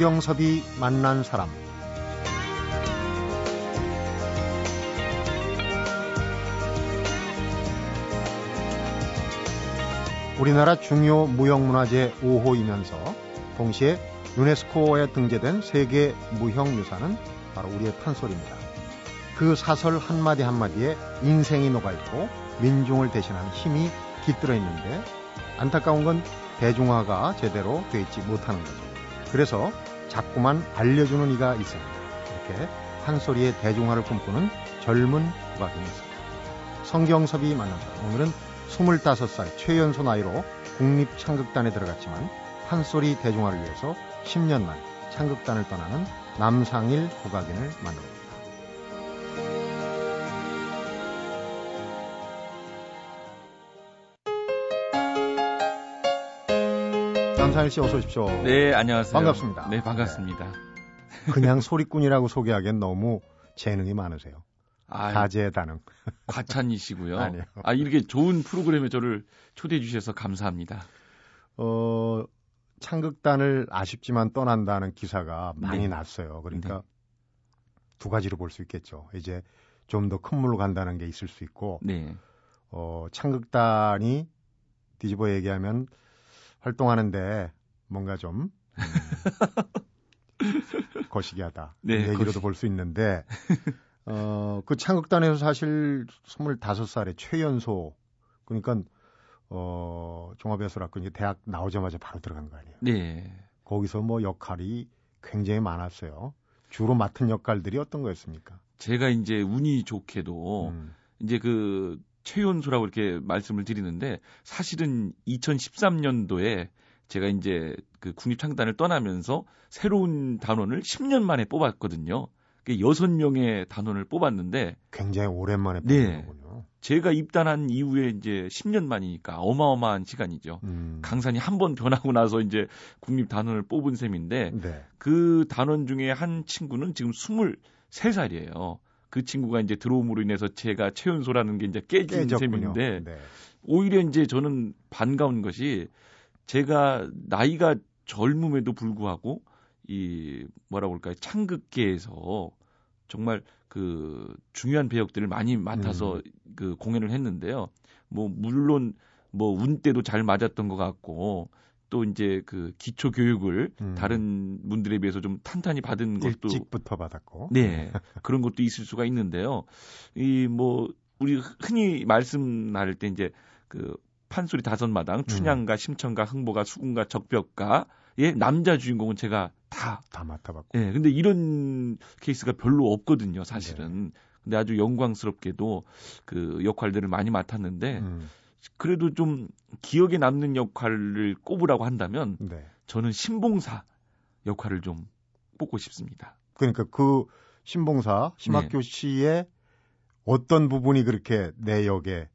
성경섭이 만난 사람 우리나라 중요 무형문화재 5호이면서 동시에 유네스코에 등재된 세계 무형유산은 바로 우리의 판소리입니다. 그 사설 한마디 한마디에 인생이 녹아있고 민중을 대신하는 힘이 깃들어 있는데 안타까운 건 대중화가 제대로 돼 있지 못하는 거죠. 그래서 자꾸만 알려주는 이가 있습니다. 이렇게 판소리의 대중화를 꿈꾸는 젊은 국악인이 있습니다. 성경섭이 사람 오늘은 25살 최연소 나이로 국립창극단에 들어갔지만 판소리 대중화를 위해서 10년 만 창극단을 떠나는 남상일 국악인을 만납니다. 남상일 씨 어서 오십시오. 네, 안녕하세요. 반갑습니다. 네, 반갑습니다. 네. 그냥 소리꾼이라고 소개하기엔 너무 재능이 많으세요. 아, 다재다능. 과찬이시고요. 아니요. 아, 이렇게 좋은 프로그램에 저를 초대해 주셔서 감사합니다. 어, 창극단을 아쉽지만 떠난다는 기사가 많이 네. 났어요. 그러니까 두 가지로 볼 수 있겠죠. 이제 좀 더 큰 물로 간다는 게 있을 수 있고, 네. 어, 창극단이 뒤집어 얘기하면 활동하는데 뭔가 좀 음, 거시기하다. 네, 이 얘기로도 거시- 볼수 있는데 어, 그 창극단에서 사실 25살에 최연소 그러니까 어, 종합예술학교 이제 대학 나오자마자 바로 들어간 거 아니에요. 네. 거기서 뭐 역할이 굉장히 많았어요. 주로 맡은 역할들이 어떤 거였습니까? 제가 이제 운이 좋게도 음, 이제 그 최연소라고 이렇게 말씀을 드리는데 사실은 2013년도에 제가 이제 그 국립창단을 떠나면서 새로운 단원을 10년 만에 뽑았거든요. 그 6명의 단원을 뽑았는데 굉장히 오랜만에 네. 뽑은 거군요. 제가 입단한 이후에 이제 10년 만이니까 어마어마한 시간이죠. 음, 강산이 한 번 변하고 나서 이제 국립 단원을 뽑은 셈인데 네. 그 단원 중에 한 친구는 지금 23살이에요. 그 친구가 이제 들어옴으로 인해서 제가 최연소라는 게 이제 깨진 깨졌군요. 셈인데 네. 오히려 이제 저는 반가운 것이 제가 나이가 젊음에도 불구하고 이 뭐라고 할까요 창극계에서 정말 그 중요한 배역들을 많이 맡아서 음. 그 공연을 했는데요. 뭐 물론 뭐 운 때도 잘 맞았던 것 같고 또 이제 그 기초 교육을 음. 다른 분들에 비해서 좀 탄탄히 받은 것도 일찍부터 받았고. 네. 그런 것도 있을 수가 있는데요. 이 뭐 우리 흔히 말씀 나눌 때 이제 그 판소리 다섯 마당, 춘향가, 심청가, 흥보가, 수군가, 적벽가의 남자 주인공은 제가 다 다 맡아봤고. 예. 근데 이런 케이스가 별로 없거든요, 사실은. 근데 아주 영광스럽게도 그 역할들을 많이 맡았는데 음, 그래도 좀 기억에 남는 역할을 꼽으라고 한다면 네. 저는 신봉사 역할을 좀 뽑고 싶습니다. 그러니까 그 신봉사 심학교 씨의 어떤 부분이 그렇게 내 역에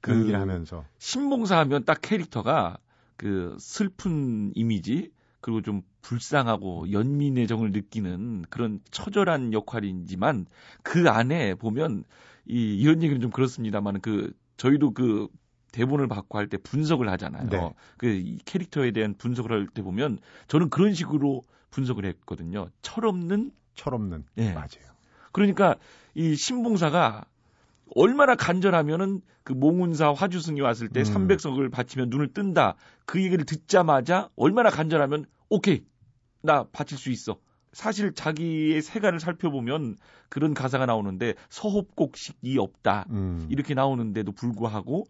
그 하면서 신봉사 하면 딱 캐릭터가 그 슬픈 이미지 그리고 좀 불쌍하고 연민의 정을 느끼는 그런 처절한 역할이지만 그 안에 보면 이 이런 얘기는 좀 그렇습니다만 그 저희도 그 대본을 받고 할 때 분석을 하잖아요. 네. 그이 캐릭터에 대한 분석을 할 때 보면 저는 그런 식으로 분석을 했거든요. 철없는 철없는 네. 맞아요. 그러니까 이 신봉사가 얼마나 간절하면은 그 몽운사 화주승이 왔을 때 음. 300석을 바치면 눈을 뜬다. 그 얘기를 듣자마자 얼마나 간절하면 오케이 나 바칠 수 있어. 사실 자기의 세간을 살펴보면 그런 가사가 나오는데 서홉곡식이 없다. 음, 이렇게 나오는데도 불구하고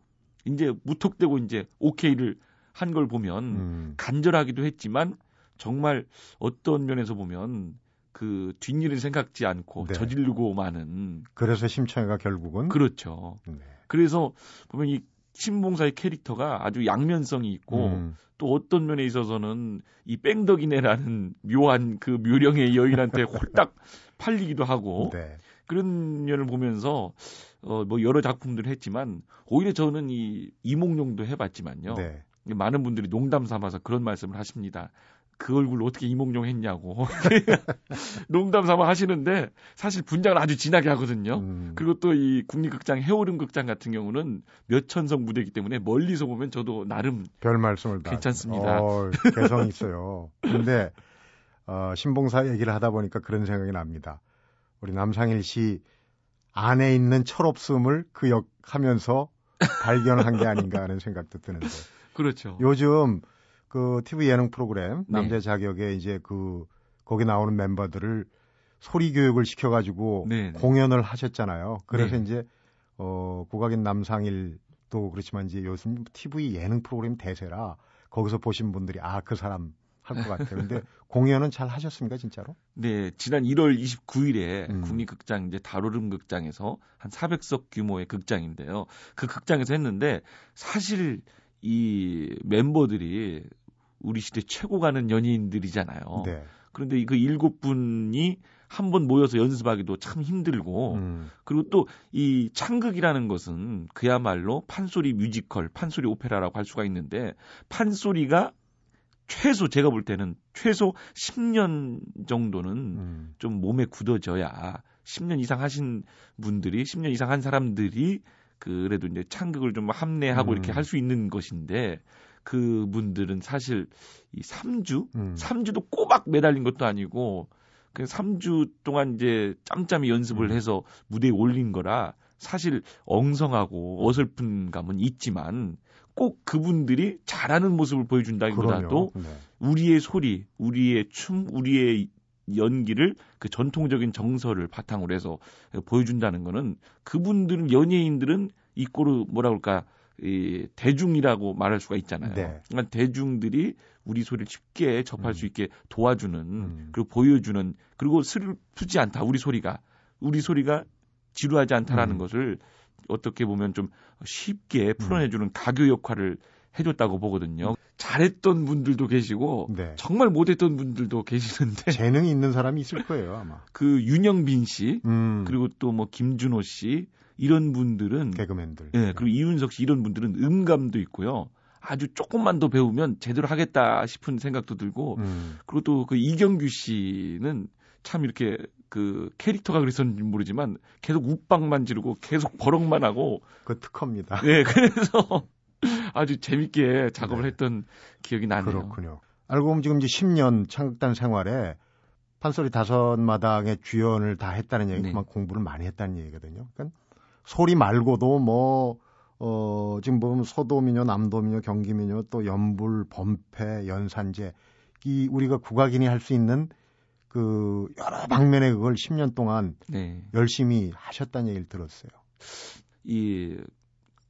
이제 무턱대고 이제 오케이를 한 걸 보면 음, 간절하기도 했지만 정말 어떤 면에서 보면 그 뒷일을 생각지 않고 네. 저지르고 마는 그래서 심청이가 결국은 그렇죠. 네. 그래서 보면 이 신봉사의 캐릭터가 아주 양면성이 있고 음, 또 어떤 면에 있어서는 이 뺑덕이네라는 묘한 그 묘령의 여인한테 홀딱 팔리기도 하고 네. 그런 면을 보면서 어 뭐 여러 작품들을 했지만 오히려 저는 이 이몽룡도 해봤지만요. 네. 많은 분들이 농담 삼아서 그런 말씀을 하십니다. 그 얼굴로 어떻게 이몽룡 했냐고. 농담 삼아 하시는데 사실 분장을 아주 진하게 하거든요. 음, 그리고 또 이 국립극장 해오름 극장 같은 경우는 몇 천석 무대이기 때문에 멀리서 보면 저도 나름 별 말씀을 다 괜찮습니다. 어, 개성 있어요. 근데 어, 신봉사 얘기를 하다 보니까 그런 생각이 납니다. 우리 남상일 씨 안에 있는 철없음을 그 역하면서 발견한 게 아닌가 하는 생각도 드는데. 그렇죠. 요즘 그 TV 예능 프로그램 네. 남자 자격에 이제 그 거기 나오는 멤버들을 소리 교육을 시켜가지고 네, 네. 공연을 하셨잖아요. 그래서 네. 이제 어 국악인 남상일 도 그렇지만 이제 요즘 TV 예능 프로그램 대세라 거기서 보신 분들이 아 그 사람 할 것 같아요. 근데 공연은 잘 하셨습니까 진짜로? 네, 지난 1월 29일에 음. 국립극장 이제 다로름 극장에서 한 400석 규모의 극장인데요. 그 극장에서 했는데 사실 이 멤버들이 우리 시대 최고 가는 연예인들이잖아요. 네. 그런데 그 일곱 분이 한 번 모여서 연습하기도 참 힘들고 음, 그리고 또 이 창극이라는 것은 그야말로 판소리 뮤지컬, 판소리 오페라라고 할 수가 있는데 판소리가 최소 제가 볼 때는 최소 10년 정도는 음, 좀 몸에 굳어져야 10년 이상 하신 분들이 10년 이상 한 사람들이 그래도 이제 창극을 좀 합내하고 음. 이렇게 할 수 있는 것인데 그 분들은 사실 이 3주 음. 3주도 꼬박 매달린 것도 아니고 그 3주 동안 이제 짬짬이 연습을 음. 해서 무대에 올린 거라 사실 엉성하고 어설픈 감은 있지만 꼭 그분들이 잘하는 모습을 보여준다기보다도. 네. 우리의 소리, 우리의 춤, 우리의 연기를 그 전통적인 정서를 바탕으로 해서 보여준다는 거는 그분들은 연예인들은 이꼬르 뭐라 그럴까 이 대중이라고 말할 수가 있잖아요. 네. 그러니까 대중들이 우리 소리를 쉽게 접할 음. 수 있게 도와주는 음. 그리고 보여주는 그리고 슬프지 않다 우리 소리가 우리 소리가 지루하지 않다라는 음. 것을 어떻게 보면 좀 쉽게 풀어내주는 가교 역할을 해줬다고 보거든요. 잘했던 분들도 계시고 네. 정말 못했던 분들도 계시는데 재능이 있는 사람이 있을 거예요 아마. 그 윤영빈 씨 음, 그리고 또 뭐 김준호 씨 이런 분들은 개그맨들. 예 그리고 이윤석 씨 이런 분들은 음감도 있고요. 아주 조금만 더 배우면 제대로 하겠다 싶은 생각도 들고 음, 그리고 또 그 이경규 씨는 참 이렇게 그 캐릭터가 그랬었는지 모르지만 계속 웃방만 지르고 계속 버럭만 하고 그 특허입니다. 예 그래서 아주 재밌게 작업을 네. 했던 기억이 나네요. 그렇군요. 알고 보면 지금 이제 10년 창극단 생활에 판소리 다섯 마당의 주연을 다 했다는 얘기, 네. 공부를 많이 했다는 얘기거든요. 그러니까 소리 말고도 뭐, 어, 지금 보면 소도민요, 남도민요, 경기민요, 또 연불, 범패, 연산제, 이 우리가 국악인이 할 수 있는 그 여러 방면의 그걸 10년 동안 네. 열심히 하셨다는 얘기를 들었어요. 이,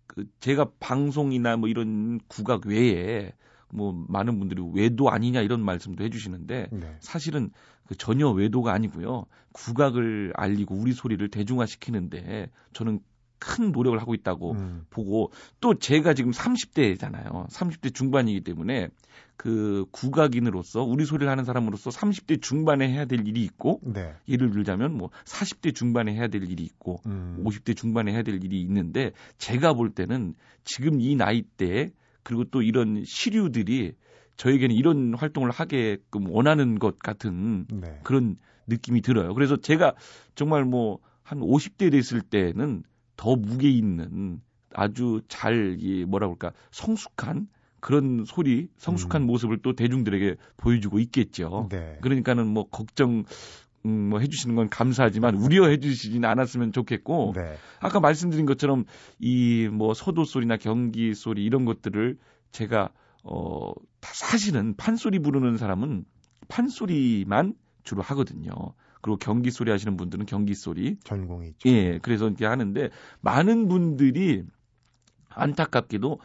그, 제가 방송이나 뭐 이런 국악 외에 뭐 많은 분들이 외도 아니냐 이런 말씀도 해주시는데 네. 사실은 그 전혀 외도가 아니고요. 국악을 알리고 우리 소리를 대중화시키는데 저는 큰 노력을 하고 있다고 음, 보고 또 제가 지금 30대잖아요. 30대 중반이기 때문에 그 국악인으로서 우리 소리를 하는 사람으로서 30대 중반에 해야 될 일이 있고 네. 예를 들자면 뭐 40대 중반에 해야 될 일이 있고 음, 50대 중반에 해야 될 일이 있는데 제가 볼 때는 지금 이 나이 대에 그리고 또 이런 시류들이 저에게는 이런 활동을 하게끔 원하는 것 같은 네. 그런 느낌이 들어요. 그래서 제가 정말 뭐 한 50대 됐을 때는 더 무게 있는 아주 잘, 이 뭐라 그럴까, 성숙한 그런 소리, 성숙한 음. 모습을 또 대중들에게 보여주고 있겠죠. 네. 그러니까는 뭐 걱정, 음, 뭐 해주시는 건 감사하지만 우려해 주시진 않았으면 좋겠고, 네. 아까 말씀드린 것처럼 이 뭐 서도 소리나 경기 소리 이런 것들을 제가 어 다 사실은 판소리 부르는 사람은 판소리만 주로 하거든요. 그리고 경기 소리 하시는 분들은 경기 소리. 전공이 있죠. 예, 그래서 이렇게 하는데 많은 분들이 안타깝게도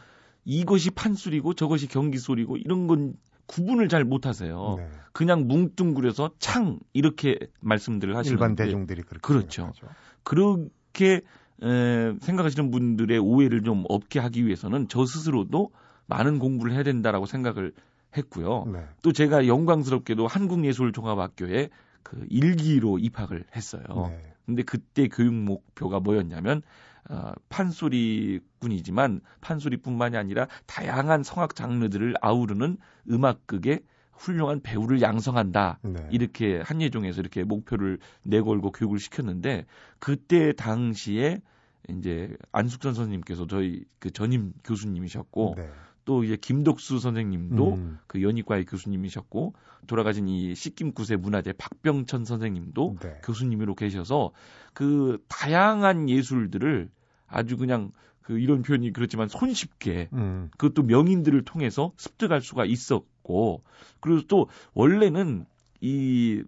이것이 판소리고 저것이 경기 소리고 이런 건 구분을 잘 못하세요. 네. 그냥 뭉뚱그려서 창 이렇게 말씀들을 하시는데 일반 대중들이 그렇게 그렇죠. 생각하죠. 그렇게 에, 생각하시는 분들의 오해를 좀 없게 하기 위해서는 저 스스로도 많은 공부를 해야 된다라고 생각을 했고요. 네. 또 제가 영광스럽게도 한국예술종합학교에 그 일기로 입학을 했어요. 네. 근데 그때 교육 목표가 뭐였냐면 어, 판소리꾼이지만 판소리뿐만이 아니라 다양한 성악 장르들을 아우르는 음악극의 훌륭한 배우를 양성한다. 네. 이렇게 한예종에서 이렇게 목표를 내걸고 교육을 시켰는데 그때 당시에 이제 안숙선 선생님께서 저희 그 전임 교수님이셨고 네. 또 이제 김덕수 선생님도 음. 그 연희과의 교수님이셨고 돌아가신 이 식김구세 문화재 박병천 선생님도 네. 교수님으로 계셔서 그 다양한 예술들을 아주 그냥 그 이런 표현이 그렇지만 손쉽게 음. 그것도 명인들을 통해서 습득할 수가 있었고 그리고 또 원래는 이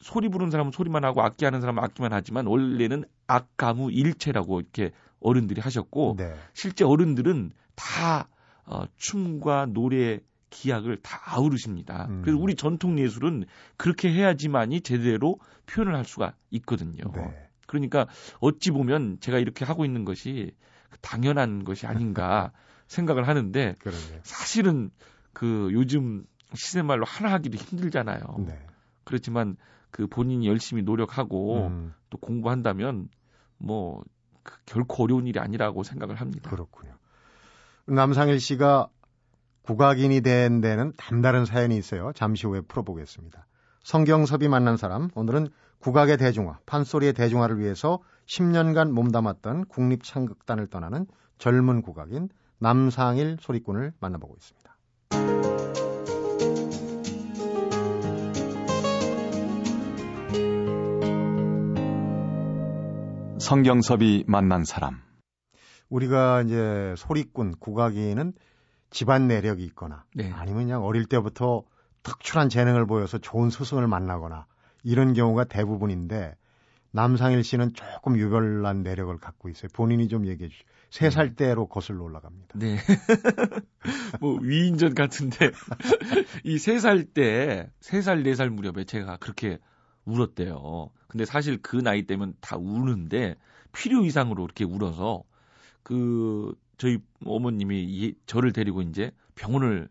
소리 부르는 사람은 소리만 하고 악기 하는 사람은 악기만 하지만 원래는 악가무 일체라고 이렇게 어른들이 하셨고 네. 실제 어른들은 다 어, 춤과 노래 기약을 다 아우르십니다. 음. 그래서 우리 전통 예술은 그렇게 해야지만이 제대로 표현을 할 수가 있거든요. 네. 그러니까 어찌 보면 제가 이렇게 하고 있는 것이 당연한 것이 아닌가 생각을 하는데 그러네요. 사실은 그 요즘 시세 말로 하나 하기도 힘들잖아요. 네. 그렇지만 그 본인이 열심히 노력하고 음, 또 공부한다면 뭐 그 결코 어려운 일이 아니라고 생각을 합니다. 그렇군요. 남상일 씨가 국악인이 된 데는 남다른 사연이 있어요. 잠시 후에 풀어보겠습니다. 성경섭이 만난 사람, 오늘은 국악의 대중화, 판소리의 대중화를 위해서 10년간 몸담았던 국립창극단을 떠나는 젊은 국악인 남상일 소리꾼을 만나보고 있습니다. 성경섭이 만난 사람. 우리가 이제 소리꾼, 국악인은 집안 내력이 있거나 네. 아니면 그냥 어릴 때부터 특출한 재능을 보여서 좋은 스승을 만나거나 이런 경우가 대부분인데 남상일 씨는 조금 유별난 내력을 갖고 있어요. 본인이 좀 얘기해 주시죠. 세 살 때로 거슬러 올라갑니다. 네. 뭐 위인전 같은데 이 세 살 때, 세 살, 네 살 무렵에 제가 그렇게 울었대요. 근데 사실 그 나이 때면 다 우는데 필요 이상으로 이렇게 울어서 그 저희 어머님이 이, 저를 데리고 이제 병원을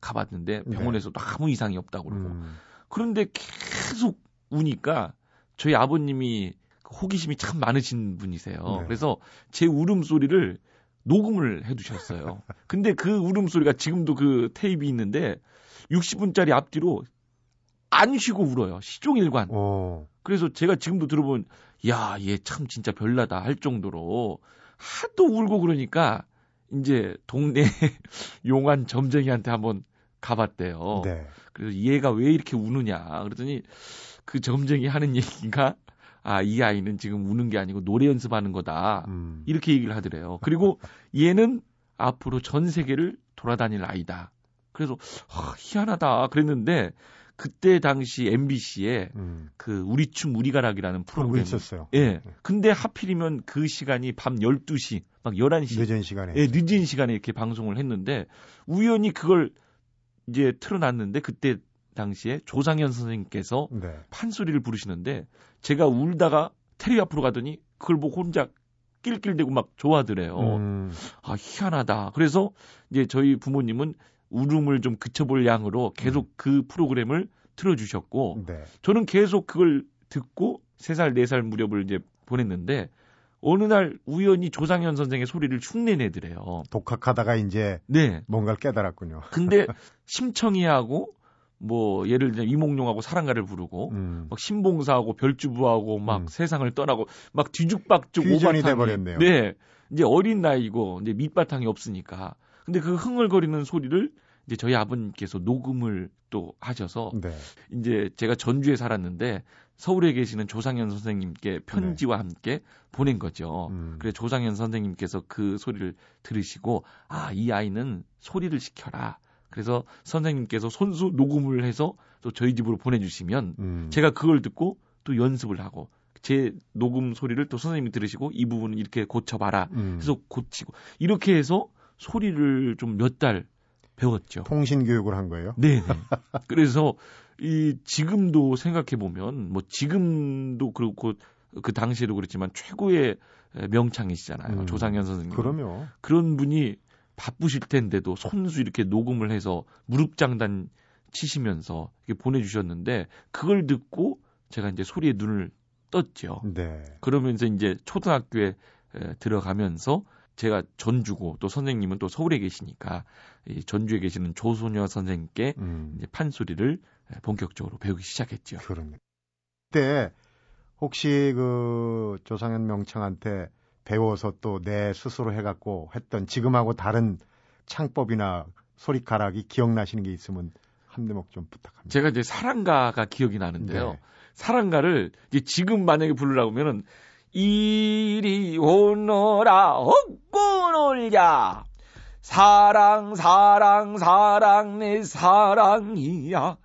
가봤는데 병원에서도 아무 이상이 없다고 그러고 음, 그런데 계속 우니까 저희 아버님이 그 호기심이 참 많으신 분이세요. 네. 그래서 제 울음소리를 녹음을 해 두셨어요. 근데 그 울음소리가 지금도 그 테이프 있는데 60분짜리 앞뒤로 안 쉬고 울어요. 시종일관. 오, 그래서 제가 지금도 들어보면 야, 얘 참 진짜 별나다 할 정도로 하도 울고 그러니까 이제 동네 용한 점쟁이한테 한번 가봤대요. 네. 그래서 얘가 왜 이렇게 우느냐 그랬더니 그 점쟁이 하는 얘기가 아 이 아이는 지금 우는 게 아니고 노래 연습하는 거다 음, 이렇게 얘기를 하더래요. 그리고 얘는 앞으로 전 세계를 돌아다닐 아이다. 그래서 아, 희한하다 그랬는데 그때 당시 MBC에 음, 그 우리 춤 우리 가락이라는 그러고 프로그램 있었어요. 예. 근데 하필이면 그 시간이 밤 12시 막 11시 늦은 시간에. 예, 늦은 시간에 이렇게 방송을 했는데 우연히 그걸 이제 틀어 놨는데 그때 당시에 조상현 선생님께서 네. 판소리를 부르시는데 제가 울다가 테레비 앞으로 가더니 그걸 보고 혼자 낄낄대고 막 좋아하더래요. 음, 아 희한하다. 그래서 이제 저희 부모님은 울음을 좀 그쳐볼 양으로 계속 그 프로그램을 틀어주셨고 네. 저는 계속 그걸 듣고 3살, 4살 무렵을 이제 보냈는데 어느 날 우연히 조상현 선생의 소리를 흉내내더래요. 독학하다가 이제 네. 뭔가를 깨달았군요. 근데 심청이하고 뭐 예를 들면 이몽룡하고 사랑가를 부르고 음, 막 신봉사하고 별주부하고 막 음. 세상을 떠나고 막 뒤죽박죽 오바탕이- 돼버렸네요. 네. 이제 어린 나이고 이제 밑바탕이 없으니까. 근데 그 흥얼거리는 소리를 이제 저희 아버님께서 녹음을 또 하셔서 네. 이제 제가 전주에 살았는데 서울에 계시는 조상현 선생님께 편지와 함께 보낸 거죠. 음. 그래 조상현 선생님께서 그 소리를 들으시고 아 이 아이는 소리를 시켜라. 그래서 선생님께서 손수 녹음을 해서 또 저희 집으로 보내주시면 음, 제가 그걸 듣고 또 연습을 하고 제 녹음 소리를 또 선생님이 들으시고 이 부분은 이렇게 고쳐봐라. 음. 해서 고치고 이렇게 해서 소리를 좀 몇 달 배웠죠. 통신 교육을 한 거예요. 네. 그래서 이 지금도 생각해 보면 뭐 지금도 그렇고 그 당시에도 그렇지만 최고의 명창이시잖아요. 음, 조상현 선생님. 그럼요. 그런 분이 바쁘실 텐데도 손수 이렇게 녹음을 해서 무릎 장단 치시면서 이렇게 보내주셨는데 그걸 듣고 제가 이제 소리에 눈을 떴죠. 네. 그러면서 이제 초등학교에 에, 들어가면서 제가 전주고 또 선생님은 또 서울에 계시니까 이 전주에 계시는 조소녀 선생님께 음, 이제 판소리를 에, 본격적으로 배우기 시작했죠. 그럼요. 그때 혹시 그 조상현 명창한테 배워서 또 내 스스로 해갖고 했던 지금하고 다른 창법이나 소리가락이 기억나시는 게 있으면 한 대목 좀 부탁합니다. 제가 이제 사랑가가 기억이 나는데요. 네. 사랑가를 이제 지금 만약에 부르라고 하면은 이리 오너라 얻고 놀자 사랑 사랑 사랑 내 사랑이야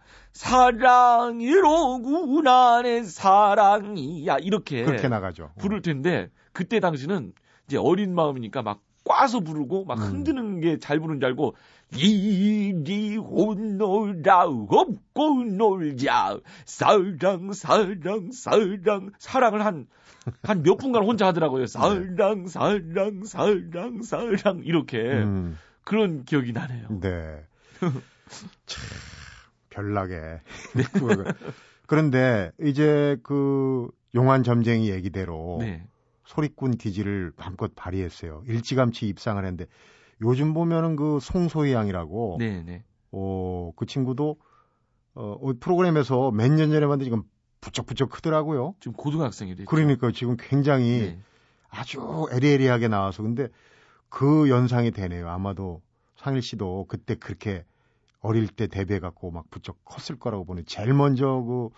사랑이로구나 내 사랑이야 이렇게 그렇게 나가죠. 부를 텐데 그때 당시는 이제 어린 마음이니까 막 꽈서 부르고 막 음. 흔드는 게잘 부르는 줄 알고 이리 오너라 업고 놀자 사랑 사랑 사랑 사랑을 한 한 몇 분간 혼자 하더라고요 사랑 사랑 사랑 사랑 이렇게 음, 그런 기억이 나네요 네. 참, 별나게. 네. 그런데 이제 그 용환 점쟁이 얘기대로 네 소리꾼 기질을 마음껏 발휘했어요. 일찌감치 입상을 했는데 요즘 보면은 그 송소희 양이라고 네, 네. 어, 그 친구도 어, 어, 프로그램에서 몇 년 전에 봤는데 지금 부쩍부쩍 크더라고요. 지금 고등학생이 됐죠 그러니까 지금 굉장히 네. 아주 에리에리하게 나와서 근데 그 연상이 되네요. 아마도 상일 씨도 그때 그렇게 어릴 때 데뷔해 갖고 막 부쩍 컸을 거라고 보는 제일 먼저 그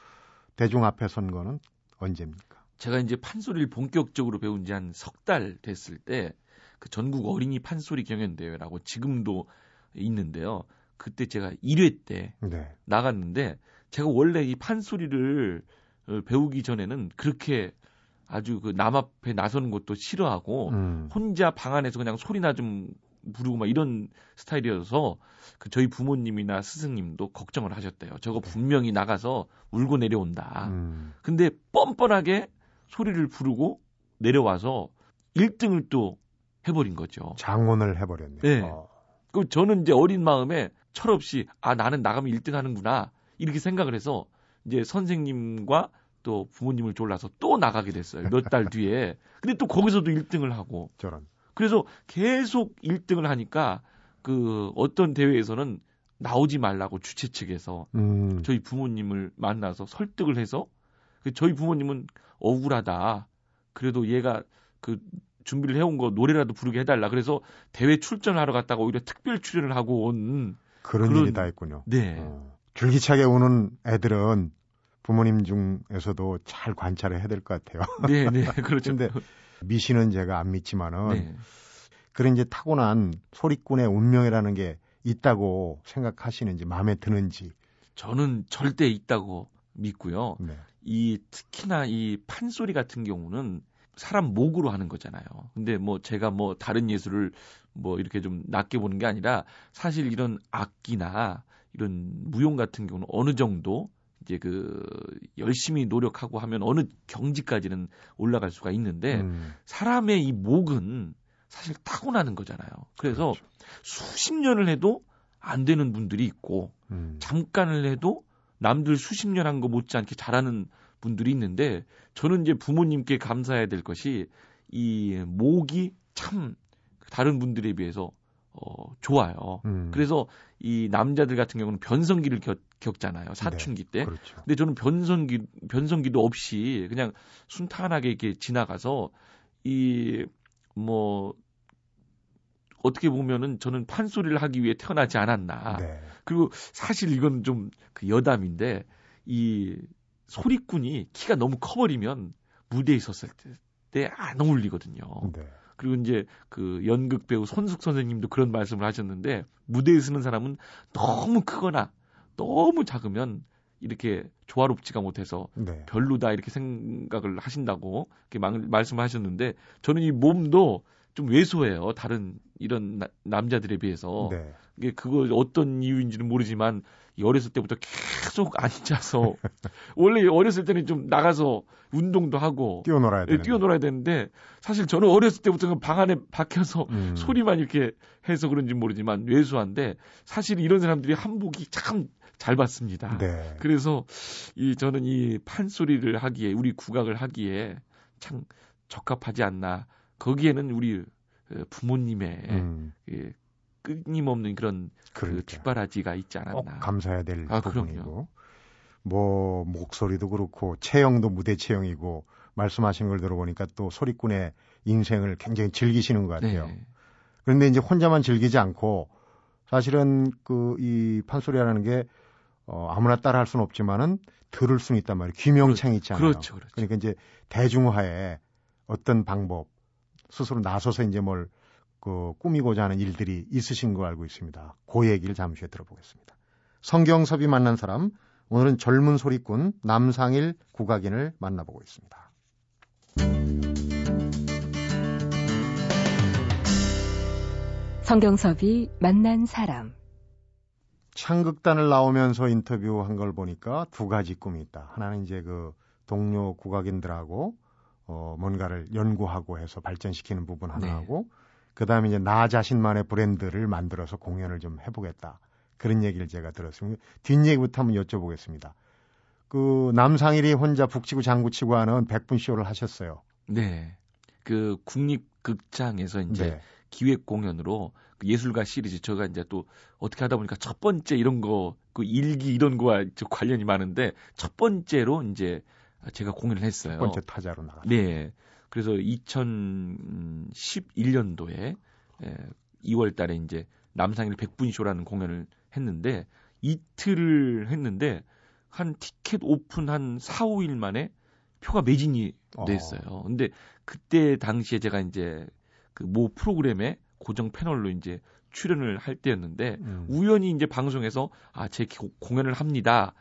대중 앞에 선 거는 언제입니까? 제가 이제 판소리를 본격적으로 배운 지 한 석 달 됐을 때 그 전국 어린이 판소리 경연대회라고 지금도 있는데요. 그때 제가 1회 때 네. 나갔는데 제가 원래 이 판소리를 어, 배우기 전에는 그렇게 아주 그 남 앞에 나서는 것도 싫어하고 음. 혼자 방 안에서 그냥 소리나 좀 부르고 막 이런 스타일이어서 그 저희 부모님이나 스승님도 걱정을 하셨대요. 저거 분명히 나가서 울고 내려온다. 음. 근데 뻔뻔하게 소리를 부르고 내려와서 1등을 또 해버린 거죠. 장원을 해버렸네요. 네. 어. 그 저는 이제 어린 마음에 철없이 아 나는 나가면 1등 하는구나 이렇게 생각을 해서 이제 선생님과 또 부모님을 졸라서 또 나가게 됐어요. 몇 달 뒤에. 근데 또 거기서도 1등을 하고 저런. 그래서 계속 1등을 하니까 그 어떤 대회에서는 나오지 말라고 주최 측에서 음. 저희 부모님을 만나서 설득을 해서 그 저희 부모님은 억울하다. 그래도 얘가 그 준비를 해온 거 노래라도 부르게 해달라. 그래서 대회 출전하러 갔다가 오히려 특별 출연을 하고 온. 그런, 그런- 일이 다 있군요. 네. 어. 줄기차게 우는 애들은 부모님 중에서도 잘 관찰을 해야 될 것 같아요. 네, 네. 그렇죠. 근데 미신은 제가 안 믿지만은 네. 그런 이제 타고난 소리꾼의 운명이라는 게 있다고 생각하시는지 마음에 드는지. 저는 절대 있다고 믿고요. 네. 이 특히나 이 판소리 같은 경우는 사람 목으로 하는 거잖아요. 근데 뭐 제가 뭐 다른 예술을 뭐 이렇게 좀 낮게 보는 게 아니라 사실 이런 악기나 이런 무용 같은 경우는 어느 정도 이제 그 열심히 노력하고 하면 어느 경지까지는 올라갈 수가 있는데 음, 사람의 이 목은 사실 타고나는 거잖아요. 그래서 그렇죠. 수십 년을 해도 안 되는 분들이 있고 음, 잠깐을 해도 남들 수십 년 한 거 못지않게 잘하는 분들이 있는데 저는 이제 부모님께 감사해야 될 것이 이 목이 참 다른 분들에 비해서 어 좋아요. 음, 그래서 이 남자들 같은 경우는 변성기를 겪, 겪잖아요. 사춘기 때. 그렇죠. 근데 저는 변성기 변성기도 없이 그냥 순탄하게 이렇게 지나가서 이 뭐 어떻게 보면은 저는 판소리를 하기 위해 태어나지 않았나. 네. 그리고 사실 이건 좀 그 여담인데 이 소리꾼이 키가 너무 커버리면 무대에 있었을 때 안 어울리거든요. 네. 그리고 이제 그 연극 배우 손숙 선생님도 그런 말씀을 하셨는데 무대에 서는 사람은 너무 크거나 너무 작으면 이렇게 조화롭지가 못해서 네. 별로다 이렇게 생각을 하신다고 이렇게 말- 말씀을 하셨는데 저는 이 몸도 좀 왜소해요. 다른 이런 나- 남자들에 비해서. 네. 이게 그거 어떤 이유인지는 모르지만 이 어렸을 때부터 계속 앉아서 원래 어렸을 때는 좀 나가서 운동도 하고 뛰어놀아야 예, 되는. 뛰어놀아야 되는데 사실 저는 어렸을 때부터 방 안에 박혀서 음. 소리만 이렇게 해서 그런지 모르지만 왜소한데 사실 이런 사람들이 한복이 참잘 받습니다. 네. 그래서 이 저는 이 판소리를 하기에 우리 국악을 하기에 참 적합하지 않나. 거기에는 우리 어, 부모님의 음, 예, 끊임없는 그런 그 그러니까. 뒷바라지가 있지 꼭 않았나. 감사해야 될 아, 부분이고. 그럼요. 뭐 목소리도 그렇고 체형도 무대 체형이고 말씀하신 걸 들어보니까 또 소리꾼의 인생을 굉장히 즐기시는 것 같아요. 네. 그런데 이제 혼자만 즐기지 않고 사실은 그 이 판소리라는 게 어, 아무나 따라 할 수는 없지만은 들을 수는 있단 말이에요. 귀명창이 있잖아요. 그렇죠, 그렇죠. 그러니까 이제 대중화에 어떤 방법 스스로 나서서 이제 뭘 그 꾸미고자 하는 일들이 있으신 거 알고 있습니다. 그 얘기를 잠시 후에 들어보겠습니다. 성경섭이 만난 사람 오늘은 젊은 소리꾼 남상일 국악인을 만나보고 있습니다. 성경섭이 만난 사람 창극단을 나오면서 인터뷰한 걸 보니까 두 가지 꿈이 있다. 하나는 이제 그 동료 국악인들하고 어 뭔가를 연구하고 해서 발전시키는 부분 하나하고 네. 그다음에 이제 나 자신만의 브랜드를 만들어서 공연을 좀 해보겠다. 그런 얘기를 제가 들었습니다. 뒷 얘기부터 한번 여쭤보겠습니다. 그 남상일이 혼자 북치고 장구치고 하는 백분 쇼를 하셨어요. 네. 그 국립극장에서 이제 네. 기획 공연으로 그 예술가 시리즈 저가 이제 또 어떻게 하다 보니까 첫 번째 이런 거 그 일기 이런 거와 관련이 많은데 첫 번째로 이제 제가 공연을 했어요. 첫 번째 타자로 나갔 네. 그래서 2011년도에 예, 2월 달에 이제 남상일 백분쇼라는 공연을 했는데 이틀을 했는데 한 티켓 오픈 한 4, 5일 만에 표가 매진이 어. 됐어요. 어. 근데 그때 당시에 제가 이제 그 모 프로그램에 고정 패널로 이제 출연을 할 때였는데 음. 우연히 이제 방송에서 아 제 공연을 합니다.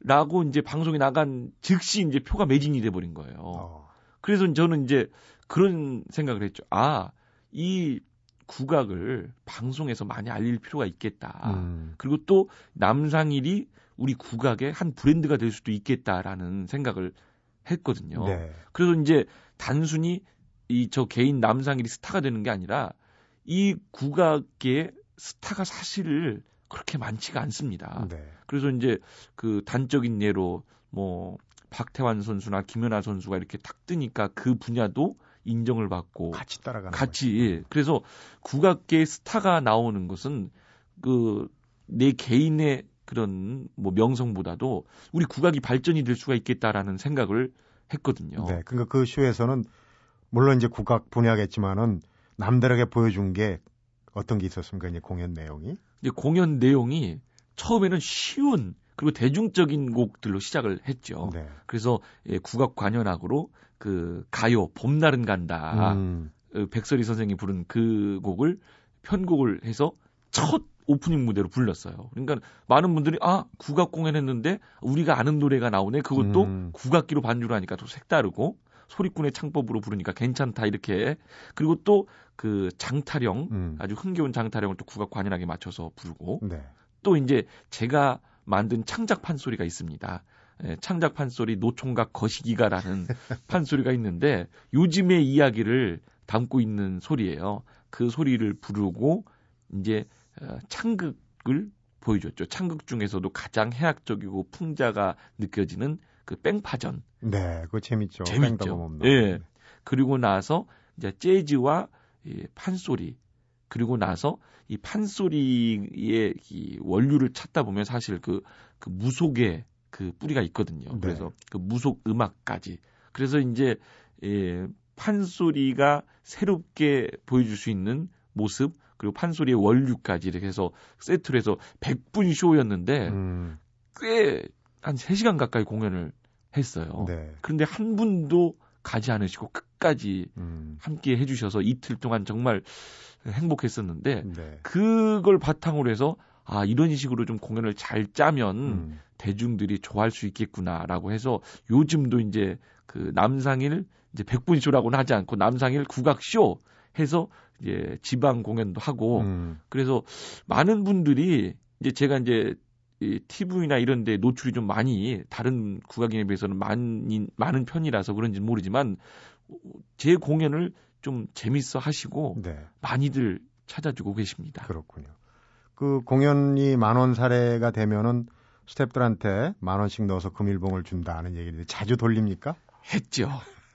라고 이제 방송에 나간 즉시 이제 표가 매진이 돼 버린 거예요. 어. 그래서 저는 이제 그런 생각을 했죠. 아, 이 국악을 방송에서 많이 알릴 필요가 있겠다. 음. 그리고 또 남상일이 우리 국악의 한 브랜드가 될 수도 있겠다라는 생각을 했거든요. 네. 그래서 이제 단순히 이 저 개인 남상일이 스타가 되는 게 아니라 이 국악계의 스타가 사실 그렇게 많지가 않습니다. 네. 그래서 이제 그 단적인 예로 뭐 박태환 선수나 김연아 선수가 이렇게 탁 뜨니까 그 분야도 인정을 받고 같이 따라가는 같이 예. 그래서 국악계 스타가 나오는 것은 그 내 개인의 그런 뭐 명성보다도 우리 국악이 발전이 될 수가 있겠다라는 생각을 했거든요. 네. 그러니까 그 쇼에서는 물론 이제 국악 분야겠지만은 남들에게 보여준 게 어떤 게 있었습니까? 이제 공연 내용이? 이제 공연 내용이 처음에는 쉬운 그리고 대중적인 곡들로 시작을 했죠. 네. 그래서 예, 국악 관현악으로 그 가요 봄날은 간다. 음. 어, 백설이 선생이 부른 그 곡을 편곡을 해서 첫 오프닝 무대로 불렀어요. 그러니까 많은 분들이 아 국악 공연했는데 우리가 아는 노래가 나오네. 그것도 음. 국악기로 반주를 하니까 또 색다르고 소리꾼의 창법으로 부르니까 괜찮다 이렇게 그리고 또 그 장타령 음. 아주 흥겨운 장타령을 또 국악 관현악에 맞춰서 부르고 네. 또 이제 제가 만든 창작 판소리가 있습니다. 예, 창작 판소리 노총각 거시기가라는 판소리가 있는데 요즘의 이야기를 담고 있는 소리예요. 그 소리를 부르고 이제 어, 창극을 보여줬죠. 창극 중에서도 가장 해학적이고 풍자가 느껴지는 그 뺑파전. 네, 그거 재밌죠. 재밌죠. 예. 그리고 나서 이제 재즈와 이 판소리 그리고 나서 이 판소리의 이 원류를 찾다 보면 사실 그, 그 무속의 그 뿌리가 있거든요. 네. 그래서 그 무속 음악까지. 그래서 이제 예, 판소리가 새롭게 보여줄 수 있는 모습 그리고 판소리의 원류까지 이렇게 해서 세트로 해서 100분 쇼였는데 음. 꽤한 3시간 가까이 공연을 했어요. 네. 그런데 한 분도 가지 않으시고 끝까지 음. 함께 해주셔서 이틀 동안 정말 행복했었는데 네. 그걸 바탕으로 해서 아 이런 식으로 좀 공연을 잘 짜면 음. 대중들이 좋아할 수 있겠구나라고 해서 요즘도 이제 그 남상일 이제 백분 쇼라고는 하지 않고 남상일 국악 쇼 해서 이제 지방 공연도 하고 음. 그래서 많은 분들이 이제 제가 이제 이 TV나 이런 데 노출이 좀 많이 다른 국악인에 비해서는 많이 많은 편이라서 그런지 모르지만 제 공연을 좀 재밌어 하시고 네. 많이들 찾아주고 계십니다. 그렇군요. 그 공연이 만원 사례가 되면은 스탭들한테 만 원씩 넣어서 금일봉을 준다는 얘기인데 자주 돌립니까? 했죠.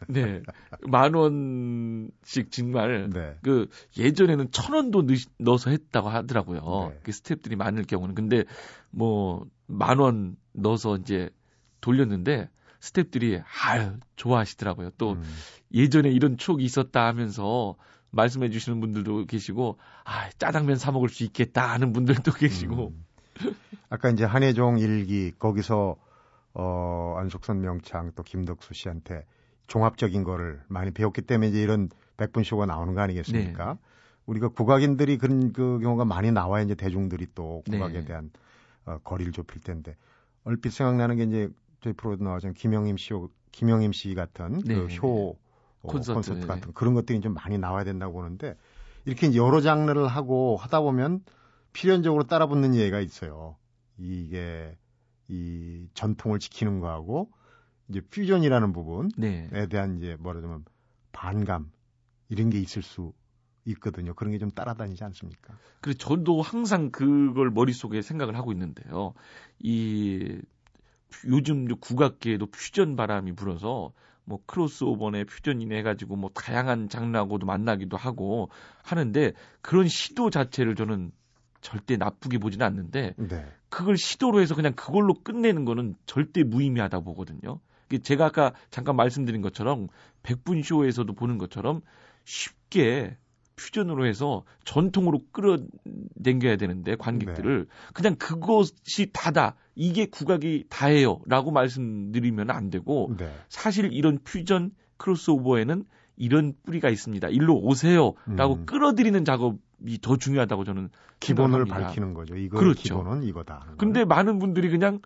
네. 만 원씩 정말 네. 그 예전에는 천 원도 넣어서 했다고 하더라고요. 네. 그 스탭들이 많을 경우는 근데 뭐 만 원 넣어서 이제 돌렸는데 스탭들이 아유 좋아하시더라고요. 또 음. 예전에 이런 추억이 있었다 하면서 말씀해 주시는 분들도 계시고 아 짜장면 사 먹을 수 있겠다 하는 분들도 계시고 음. 아까 이제 한혜종 일기 거기서 어 안숙선 명창 또 김덕수 씨한테 종합적인 거를 많이 배웠기 때문에 이제 이런 백분 쇼가 나오는 거 아니겠습니까? 네. 우리가 국악인들이 그런 그 경우가 많이 나와야 이제 대중들이 또 국악에 네. 대한 어, 거리를 좁힐 텐데 얼핏 생각나는 게 이제 저희 프로도 나와서 김영임 씨, 김영임 씨 같은 그 네. 그효 어, 콘서트, 콘서트 네. 같은 그런 것들이 좀 많이 나와야 된다고 보는데 이렇게 여러 장르를 하고 하다 보면 필연적으로 따라붙는 예가 있어요. 이게 이 전통을 지키는 거하고 이제 퓨전이라는 부분에 네. 대한 이제 뭐라자면 반감 이런 게 있을 수 있거든요. 그런 게 좀 따라다니지 않습니까? 그래 저도 항상 그걸 머릿속에 생각을 하고 있는데요. 이 요즘 국악계에도 퓨전 바람이 불어서 뭐 크로스오버네 퓨전이네 해가지고 뭐 다양한 장르하고도 만나기도 하고 하는데 그런 시도 자체를 저는 절대 나쁘게 보지는 않는데 네. 그걸 시도로 해서 그냥 그걸로 끝내는 거는 절대 무의미하다 보거든요. 제가 아까 잠깐 말씀드린 것처럼 백분 쇼에서도 보는 것처럼 쉽게 퓨전으로 해서 전통으로 끌어당겨야 되는데 관객들을 네. 그냥 그것이 다다 이게 국악이 다예요라고 말씀드리면 안 되고 네. 사실 이런 퓨전 크로스오버에는 이런 뿌리가 있습니다. 일로 오세요라고 음. 끌어들이는 작업이 더 중요하다고 저는 기본을 생각합니다. 밝히는 거죠. 이거 그렇죠. 기본은 이거다. 근데 많은 분들이 그냥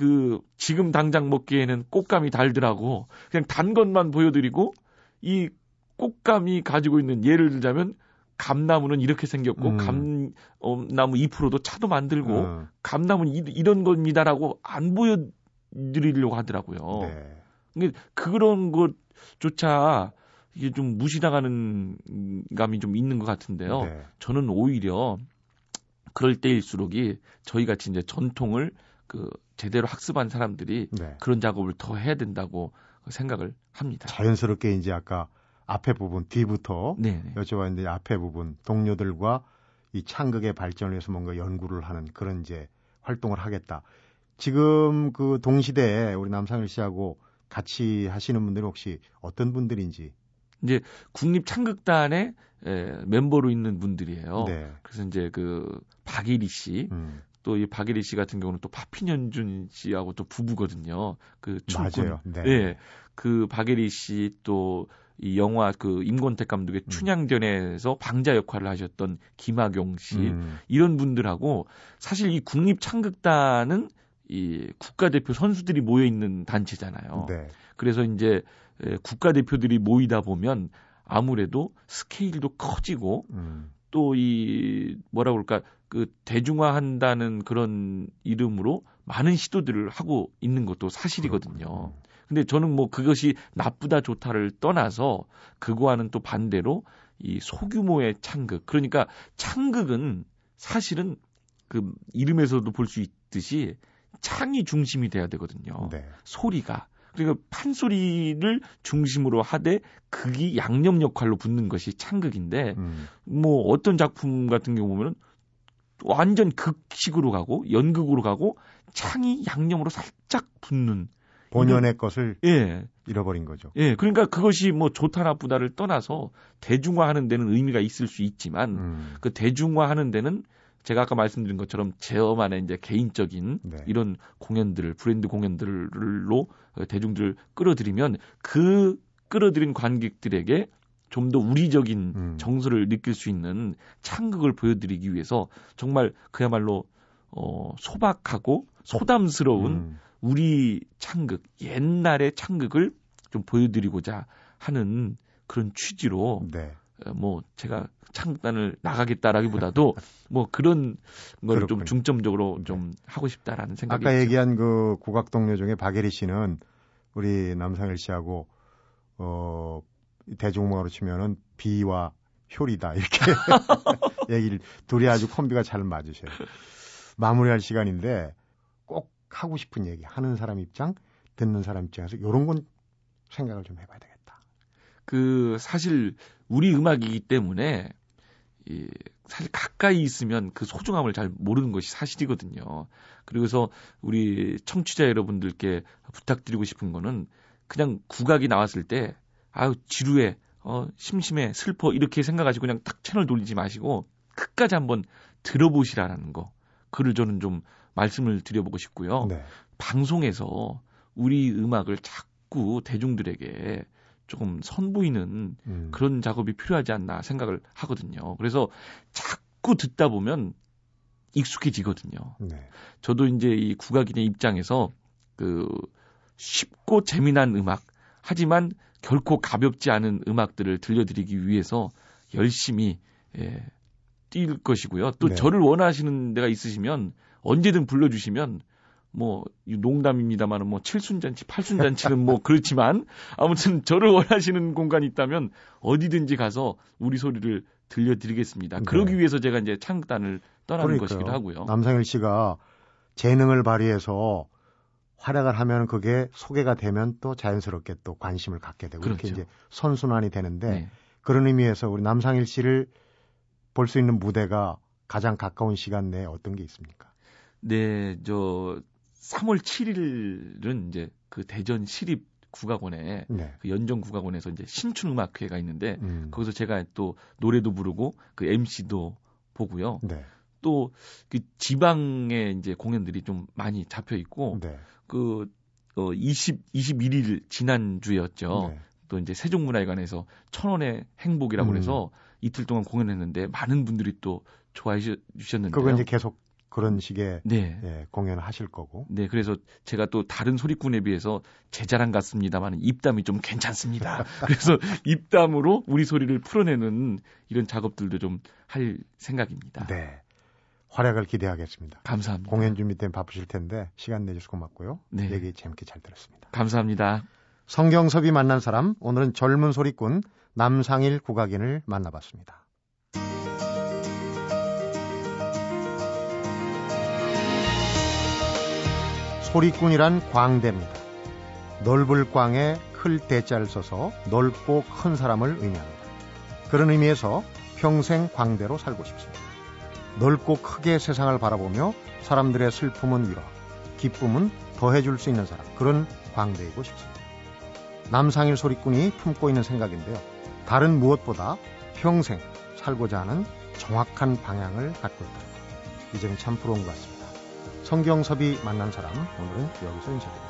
그 지금 당장 먹기에는 꽃감이 달더라고 그냥 단 것만 보여드리고 이 꽃감이 가지고 있는 예를 들자면 감나무는 이렇게 생겼고 음. 감나무 잎으로도 차도 만들고 음. 감나무는 이, 런 겁니다라고 안 보여드리려고 하더라고요. 네. 근데 그런 것조차 이게 좀 무시당하는 감이 좀 있는 것 같은데요. 네. 저는 오히려 그럴 때일수록이 저희 같이 이제 전통을 그 제대로 학습한 사람들이 네. 그런 작업을 더 해야 된다고 생각을 합니다. 자연스럽게 이제 아까 앞에 부분 뒤부터 네네. 여쭤봤는데 앞에 부분 동료들과 이 창극의 발전을 위해서 뭔가 연구를 하는 그런 이제 활동을 하겠다. 지금 그 동시대에 우리 남상일 씨하고 같이 하시는 분들은 혹시 어떤 분들인지 이제 국립 창극단의 에, 멤버로 있는 분들이에요. 네. 그래서 이제 그 박일희 씨, 음. 또 이 박일희 씨 같은 경우는 또 파피년준 씨하고 또 부부거든요. 그 춤꾼. 맞아요. 네. 예. 그 박일희 씨또 이 영화 그 임권택 감독의 음. 춘향전에서 방자 역할을 하셨던 김학용 씨 음. 이런 분들하고 사실 이 국립 창극단은 이 국가대표 선수들이 모여 있는 단체잖아요. 네. 그래서 이제 국가대표들이 모이다 보면 아무래도 스케일도 커지고 음. 또이 뭐라 그럴까 그 대중화한다는 그런 이름으로 많은 시도들을 하고 있는 것도 사실이거든요. 근데 저는 뭐 그것이 나쁘다 좋다를 떠나서 그거와는 또 반대로 이 소규모의 창극 그러니까 창극은 사실은 그 이름에서도 볼 수 있듯이 창이 중심이 돼야 되거든요. 네. 소리가 그러니까 판소리를 중심으로 하되 극이 양념 역할로 붙는 것이 창극인데 음. 뭐 어떤 작품 같은 경우 보면은 완전 극식으로 가고 연극으로 가고 창이 양념으로 살짝 붙는 본연의 것을 예. 잃어버린 거죠. 예, 그러니까 그것이 뭐 좋다 나쁘다를 떠나서 대중화하는 데는 의미가 있을 수 있지만 음. 그 대중화하는 데는 제가 아까 말씀드린 것처럼 제어만의 이제 개인적인 네. 이런 공연들을 브랜드 공연들로 대중들을 끌어들이면 그 끌어들인 관객들에게 좀 더 우리적인 음. 정서를 느낄 수 있는 창극을 보여드리기 위해서 정말 그야말로 어 소박하고 소담스러운 음. 우리 창극, 옛날의 창극을 좀 보여드리고자 하는 그런 취지로 네. 어, 뭐 제가 창단을 나가겠다라기보다도 뭐 그런 걸 좀 중점적으로 네. 좀 하고 싶다라는 생각이 아까 있죠. 얘기한 그 국악 동료 중에 박예리 씨는 우리 남상일 씨하고 어 대중음악으로 치면은 비와 효리다 이렇게 얘기를 둘이 아주 콤비가 잘 맞으셔요. 마무리할 시간인데 꼭 하고 싶은 얘기 하는 사람 입장, 듣는 사람 입장에서 이런 건 생각을 좀 해봐야 되겠다. 그 사실 우리 음악이기 때문에 이 사실 가까이 있으면 그 소중함을 잘 모르는 것이 사실이거든요. 그리고서 우리 청취자 여러분들께 부탁드리고 싶은 거는 그냥 국악이 나왔을 때 아유 지루해 어, 심심해, 슬퍼 이렇게 생각하시고 그냥 딱 채널 돌리지 마시고 끝까지 한번 들어보시라는 거. 그를 저는 좀 말씀을 드려보고 싶고요. 네. 방송에서 우리 음악을 자꾸 대중들에게 조금 선보이는 음. 그런 작업이 필요하지 않나 생각을 하거든요. 그래서 자꾸 듣다 보면 익숙해지거든요. 네. 저도 이제 이 국악인의 입장에서 그 쉽고 재미난 음악 하지만 결코 가볍지 않은 음악들을 들려드리기 위해서 열심히 예, 뛸 것이고요. 또 네. 저를 원하시는 데가 있으시면 언제든 불러주시면 뭐 농담입니다만은 뭐 칠순잔치, 팔순잔치는 뭐 그렇지만 아무튼 저를 원하시는 공간이 있다면 어디든지 가서 우리 소리를 들려드리겠습니다. 네. 그러기 위해서 제가 이제 창단을 떠나는 그러니까요. 것이기도 하고요. 남상일 씨가 재능을 발휘해서 활약을 하면 그게 소개가 되면 또 자연스럽게 또 관심을 갖게 되고 이렇게 그렇죠. 이제 선순환이 되는데 네. 그런 의미에서 우리 남상일 씨를 볼 수 있는 무대가 가장 가까운 시간 내에 어떤 게 있습니까? 네, 저 3월 7일은 이제 그 대전 시립 국악원에 네. 그 연정 국악원에서 이제 신춘 음악회가 있는데 음. 거기서 제가 또 노래도 부르고 그 MC도 보고요. 네. 또 그 지방에 이제 공연들이 좀 많이 잡혀 있고 네. 그 어, 20, 21일 지난주였죠. 네. 또 이제 세종문화회관에서 천원의 행복이라고 음. 해서 이틀 동안 공연했는데 많은 분들이 또 좋아해 주셨는데요. 그거 이제 계속 그런 식의 네. 예, 공연을 하실 거고. 네, 그래서 제가 또 다른 소리꾼에 비해서 제 자랑 같습니다만 입담이 좀 괜찮습니다. 그래서 입담으로 우리 소리를 풀어내는 이런 작업들도 좀 할 생각입니다. 네. 활약을 기대하겠습니다. 감사합니다. 공연 준비 때문에 바쁘실 텐데 시간 내주셔서 고맙고요. 네. 얘기 재밌게 잘 들었습니다. 감사합니다. 성경섭이 만난 사람 오늘은 젊은 소리꾼 남상일 국악인을 만나봤습니다. 소리꾼이란 광대입니다. 넓을 광에 클 대자를 써서 넓고 큰 사람을 의미합니다. 그런 의미에서 평생 광대로 살고 싶습니다. 넓고 크게 세상을 바라보며 사람들의 슬픔은 위로, 기쁨은 더해줄 수 있는 사람, 그런 광대이고 싶습니다. 남상일 소리꾼이 품고 있는 생각인데요. 다른 무엇보다 평생 살고자 하는 정확한 방향을 갖고 있다. 이 점이 참 부러운 것 같습니다. 성경섭이 만난 사람, 오늘은 여기서 인사드립니다.